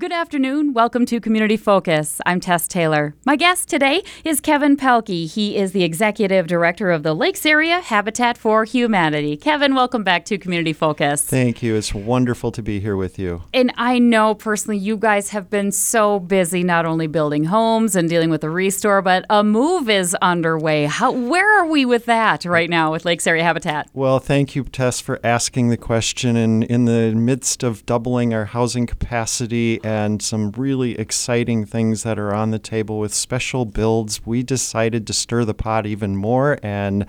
Good afternoon. Welcome to Community Focus. I'm Tess Taylor. My guest today is Kevin Pelkey. He is the executive director of the Lakes Area Habitat for Humanity. Kevin, welcome back to Community Focus. Thank you. It's wonderful to be here with you. And I know personally you guys have been so busy not only building homes and dealing with the restore, but a move is underway. How, where are we with that right now with Lakes Area Habitat? Well, thank you, Tess, for asking the question. And in the midst of doubling our housing capacity and some really exciting things that are on the table with special builds, we decided to stir the pot even more and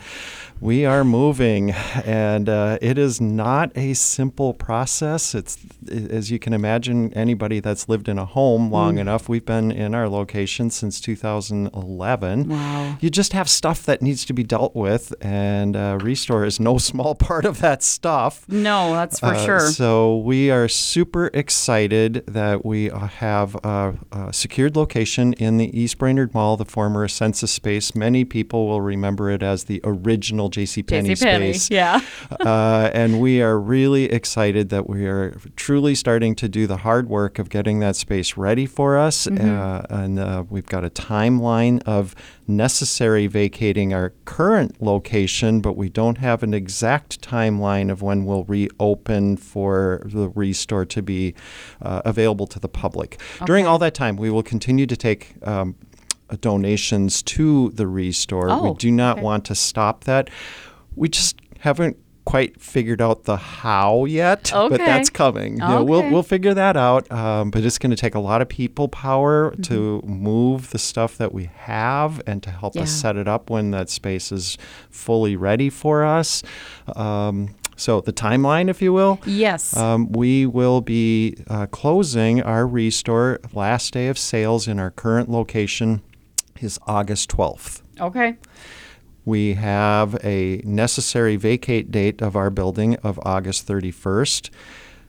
we are moving. And uh, it is not a simple process. It's, as you can imagine, anybody that's lived in a home long mm. enough, we've been in our location since 2011. Wow. You just have stuff that needs to be dealt with, and uh, Restore is no small part of that stuff. No, that's for uh, sure. So we are super excited that we uh, have a, a, secured location in the East Brainerd Mall, the former Census space. Many people will remember it as the original J.C. Penney space. Yeah. uh, and we are really excited that we are truly starting to do the hard work of getting that space ready for us. Mm-hmm. Uh, and uh, we've got a timeline of necessary vacating our current location, but we don't have an exact timeline of when we'll reopen for the restore to be uh, available to the public. Okay. During all that time, we will continue to take um, donations to the restore. Oh, we do not okay. want to stop that. We just haven't quite figured out the how yet, okay. but that's coming. Okay. You know, we'll we'll figure that out. Um, but it's going to take a lot of people power mm-hmm. to move the stuff that we have and to help yeah. us set it up when that space is fully ready for us. Um, so, the timeline, if you will. Yes. Um, we will be uh, closing our restore last day of sales in our current location is August 12th. Okay. We have a necessary vacate date of our building of August 31st.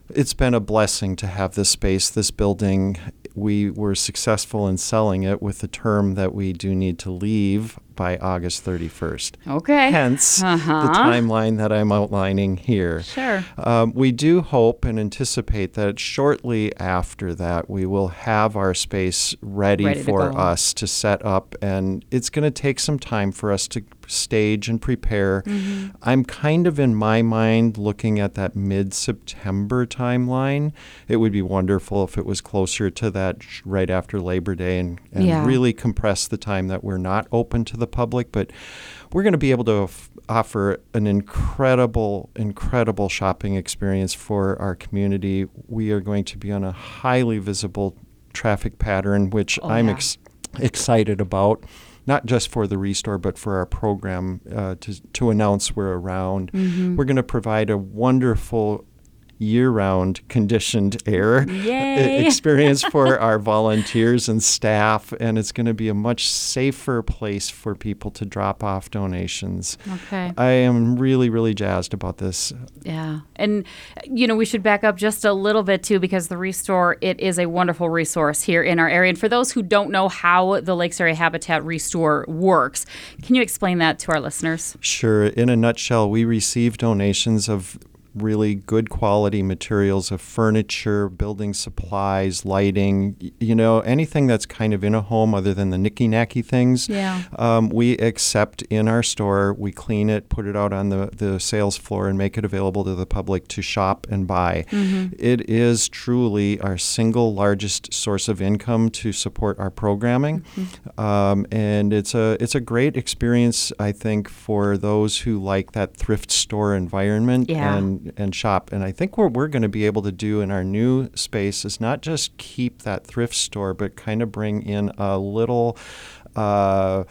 It's been a blessing to have this space, this building. We were successful in selling it with the term that we do need to leave by August 31st. Okay. Hence uh-huh. the timeline that I'm outlining here. Sure. Um, we do hope and anticipate that shortly after that, we will have our space ready, ready for to us to set up, and it's going to take some time for us to stage and prepare. Mm-hmm. I'm kind of in my mind looking at that mid September timeline. It would be wonderful if it was closer to that right after Labor Day and, and yeah. really compress the time that we're not open to the public. But we're going to be able to f- offer an incredible, incredible shopping experience for our community. We are going to be on a highly visible traffic pattern, which oh, I'm yeah. ex- excited about not just for the restore, but for our program uh, to, to announce we're around. Mm-hmm. We're going to provide a wonderful year-round conditioned air Yay. experience for our volunteers and staff and it's going to be a much safer place for people to drop off donations. Okay. I am really really jazzed about this. Yeah and you know we should back up just a little bit too because the restore it is a wonderful resource here in our area. And for those who don't know how the lakes area habitat restore works can you explain that to our listeners? Sure. In a nutshell we receive donations of really good quality materials of furniture, building supplies, lighting, you know, anything that's kind of in a home other than the nicky nacky things. Yeah. Um, we accept in our store. We clean it, put it out on the, the sales floor, and make it available to the public to shop and buy. Mm-hmm. It is truly our single largest source of income to support our programming. Mm-hmm. Um, and it's a it's a great experience, I think, for those who like that thrift store environment Yeah. and and shop. And I think what we're going to be able to do in our new space is not just keep that thrift store, but kind of bring in a little. Uh,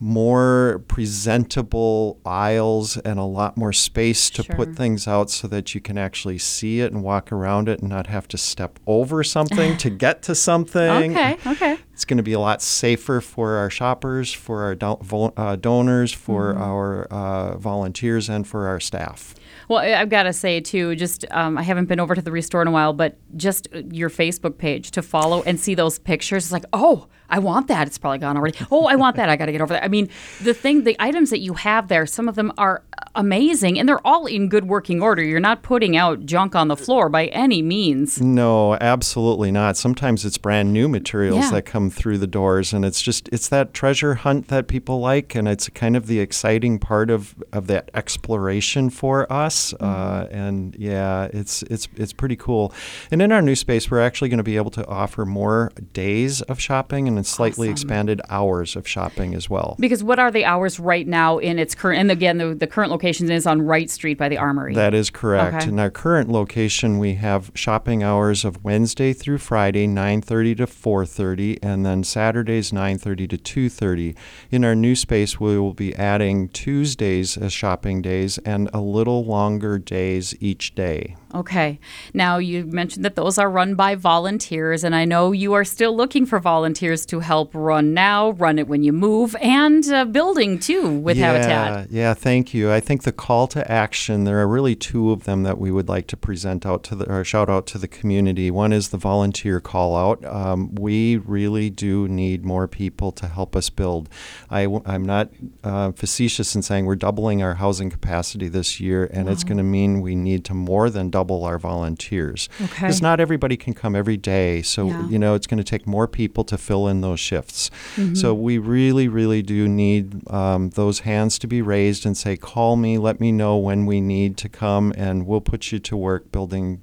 more presentable aisles and a lot more space to Sure. put things out so that you can actually see it and walk around it and not have to step over something to get to something. okay okay It's going to be a lot safer for our shoppers, for our do- uh, donors, for Mm-hmm. our uh, volunteers, and for our staff. Well, I've got to say too, just um, I haven't been over to the restore in a while, but just uh, your Facebook page to follow and see those pictures, it's like, oh, I want that. It's probably gone already. Oh, I want that. I got to get over there. I mean, the thing, the items that you have there, some of them are amazing, and they're all in good working order. You're not putting out junk on the floor by any means. No, absolutely not. Sometimes it's brand new materials Yeah. that come through the doors, and it's just it's that treasure hunt that people like, and it's kind of the exciting part of, of that exploration for us. Mm-hmm. Uh, and yeah, it's it's it's pretty cool. And in our new space, we're actually going to be able to offer more days of shopping and slightly Awesome. expanded hours of shopping as well. Because what are the hours right now in its current? And again, the, the current location is on Wright Street by the Armory. That is correct. Okay. In our current location, we have shopping hours of Wednesday through Friday, 9:30 to 4:30, and then Saturdays 9:30 to 2:30. In our new space, we will be adding Tuesdays as shopping days and a little longer days each day. Okay. Now, you mentioned that those are run by volunteers, and I know you are still looking for volunteers to help run now, run it when you move, and uh, building too with yeah, Habitat. Yeah, thank you. I think the call to action, there are really two of them that we would like to present out to the, or shout out to the community. One is the volunteer call out. Um, we really do need more people to help us build. I, am not uh, facetious in saying we're doubling our housing capacity this year, and it's going to mean we need to more than double our volunteers. Okay. Because not everybody can come every day. So, Yeah. you know, it's going to take more people to fill in those shifts. Mm-hmm. So we really, really do need um, those hands to be raised and say, call me, let me know when we need to come, and we'll put you to work building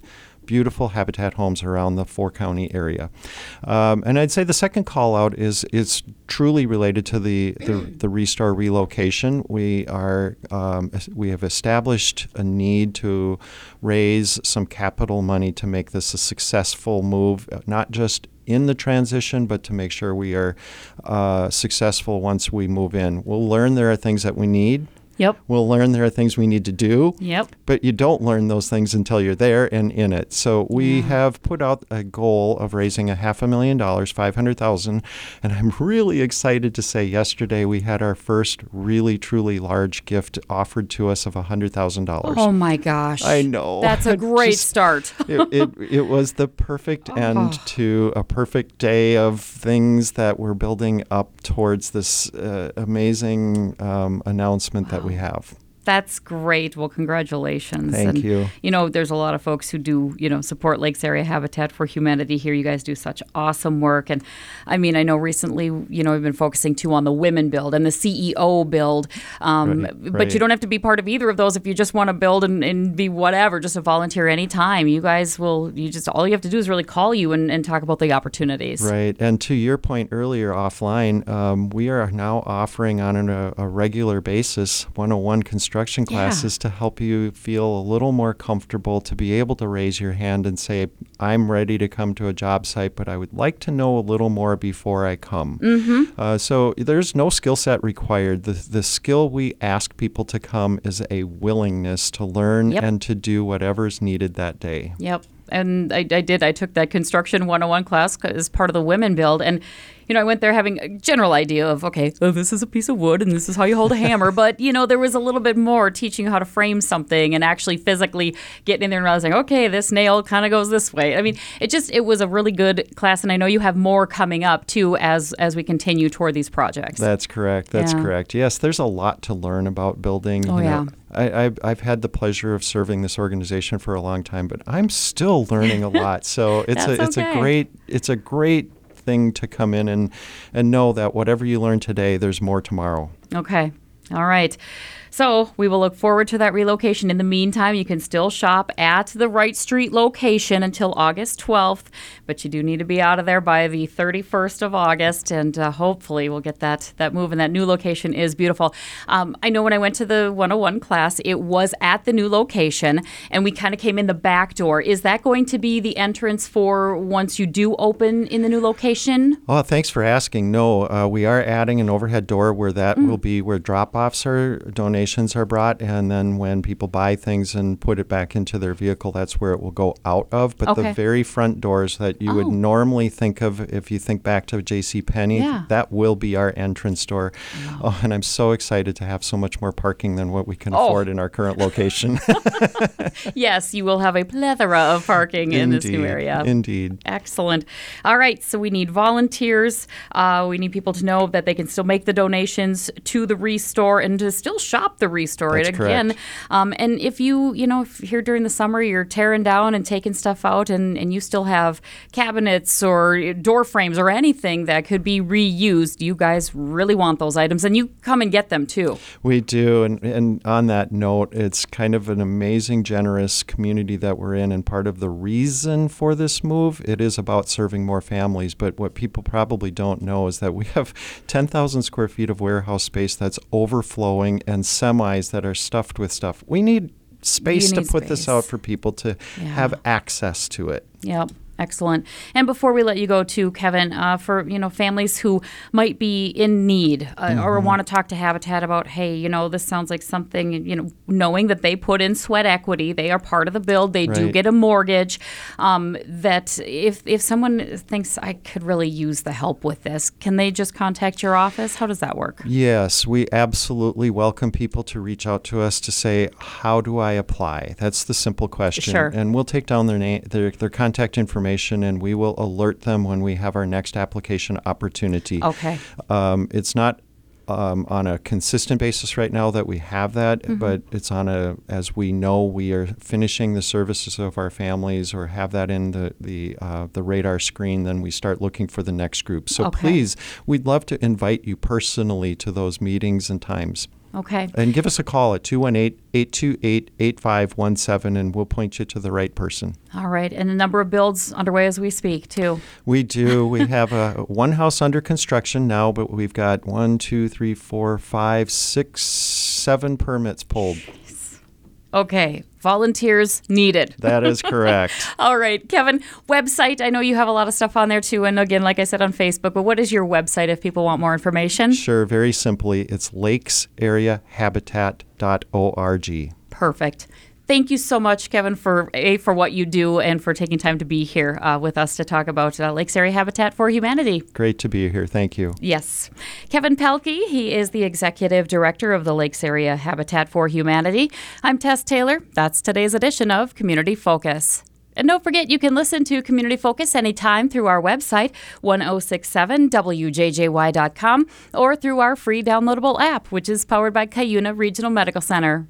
beautiful habitat homes around the four county area. Um, and I'd say the second call out is is truly related to the, the, the restore relocation. We are um, we have established a need to raise some capital money to make this a successful move, uh, not just in the transition, but to make sure we are uh, successful once we move in. We'll learn there are things that we need. Yep. We'll learn there are things we need to do Yep. but you don't learn those things until you're there and in it. So we have put out a goal of raising a half a million dollars, five hundred thousand, and I'm really excited to say yesterday we had our first really truly large gift offered to us of a hundred thousand dollars. Oh my gosh. I know. That's a great Just- start. it, it, it was the perfect end Oh. to a perfect day of things that we're building up towards this uh, amazing um, announcement that we have. That's great. Well, congratulations. Thank and, you. You know, there's a lot of folks who do, you know, support Lakes Area Habitat for Humanity here. You guys do such awesome work. And I mean, I know recently, you know, we've been focusing too on the women build and the CEO build. Um, Right, But right. you don't have to be part of either of those if you just want to build and, and be whatever, just a volunteer anytime. You guys will, you just, all you have to do is really call you and, and talk about the opportunities. Right. And to your point earlier offline, um, we are now offering on an, a, a regular basis 101 construction classes to help you feel a little more comfortable to be able to raise your hand and say, I'm ready to come to a job site, but I would like to know a little more before I come. Mm-hmm. Uh, so there's no skill set required. The, the skill we ask people to come is a willingness to learn Yep. and to do whatever's needed that day. Yep. And I, I did. I took that construction 101 class as part of the women build. And, you know, I went there having a general idea of, okay, this is a piece of wood and this is how you hold a hammer. But, you know, there was a little bit more teaching you how to frame something and actually physically getting in there and realizing, okay, this nail kind of goes this way. I mean, it just, it was a really good class. And I know you have more coming up too as, as we continue toward these projects. That's correct. That's Yeah. correct. Yes, there's a lot to learn about building. Oh, you know. yeah. I, I've, I've had the pleasure of serving this organization for a long time, but I'm still learning a lot. So it's a it's okay. a great it's a great thing to come in and and know that whatever you learn today, there's more tomorrow. Okay. All right. So we will look forward to that relocation. In the meantime, you can still shop at the Wright Street location until August 12th, but you do need to be out of there by the 31st of August, and uh, hopefully we'll get that that move. And that new location is beautiful. Um, I know when I went to the 101 class, it was at the new location, and we kind of came in the back door. Is that going to be the entrance for once you do open in the new location? Oh, thanks for asking. No, uh, we are adding an overhead door where that Mm. will be where drop offs are, donations donations are brought, and then when people buy things and put it back into their vehicle, that's where it will go out of. But Okay. the very front doors that you would Oh. normally think of if you think back to J.C. Penney, Yeah. that will be our entrance door. Oh, and I'm so excited to have so much more parking than what we can Oh. afford in our current location. Yes, you will have a plethora of parking in this new Indeed. area. Indeed. Excellent. All right, so we need volunteers. Uh, we need people to know that they can still make the donations to the Restore and to still shop the Restore. That's and again, um, and if you, you know, if here during the summer you're tearing down and taking stuff out, and and you still have cabinets or door frames or anything that could be reused, you guys really want those items, and you come and get them too. We do, and, and on that note, it's kind of an amazing, generous community that we're in, and part of the reason for this move, it is about serving more families. But what people probably don't know is that we have 10,000 square feet of warehouse space that's overflowing, and semis that are stuffed with stuff. We need space You to need put this out for people to Yeah. have access to it. Yep. Excellent. And before we let you go, to Kevin, uh, for you know families who might be in need uh, or Mm-hmm. want to talk to Habitat about, hey, you know, this sounds like something, you know, knowing that they put in sweat equity, they are part of the build, they do get a mortgage. Um, that if if someone thinks I could really use the help with this, can they just contact your office? How does that work? Yes, we absolutely welcome people to reach out to us to say, "How do I apply?" That's the simple question, Sure. and we'll take down their name, their, their contact information, and we will alert them when we have our next application opportunity. Okay. Um, it's not. Um, on a consistent basis right now that we have that, Mm-hmm. but it's on a as we know we are finishing the services of our families or have that in the the uh, the radar screen, then we start looking for the next group. So Okay. please, we'd love to invite you personally to those meetings and times. Okay. And give us a call at 218 828 8517 and we'll point you to the right person. All right. And a number of builds underway as we speak, too. We do. We have a one house under construction now, but we've got one, two, three, four, five, six, seven permits pulled. Okay. Volunteers needed. That is correct. All right, Kevin, website. I know you have a lot of stuff on there too. And again, like I said on Facebook, but what is your website if people want more information? sure, very simply, it's lakesareahabitat.org. Perfect. Thank you so much, Kevin, for a for what you do and for taking time to be here uh, with us to talk about uh, Lakes Area Habitat for Humanity. Great to be here. Thank you. Yes. Kevin Pelkey, he is the executive director of the Lakes Area Habitat for Humanity. I'm Tess Taylor. That's today's edition of Community Focus. And don't forget, you can listen to Community Focus anytime through our website, 1067wjjy.com, or through our free downloadable app, which is powered by Cuyuna Regional Medical Center.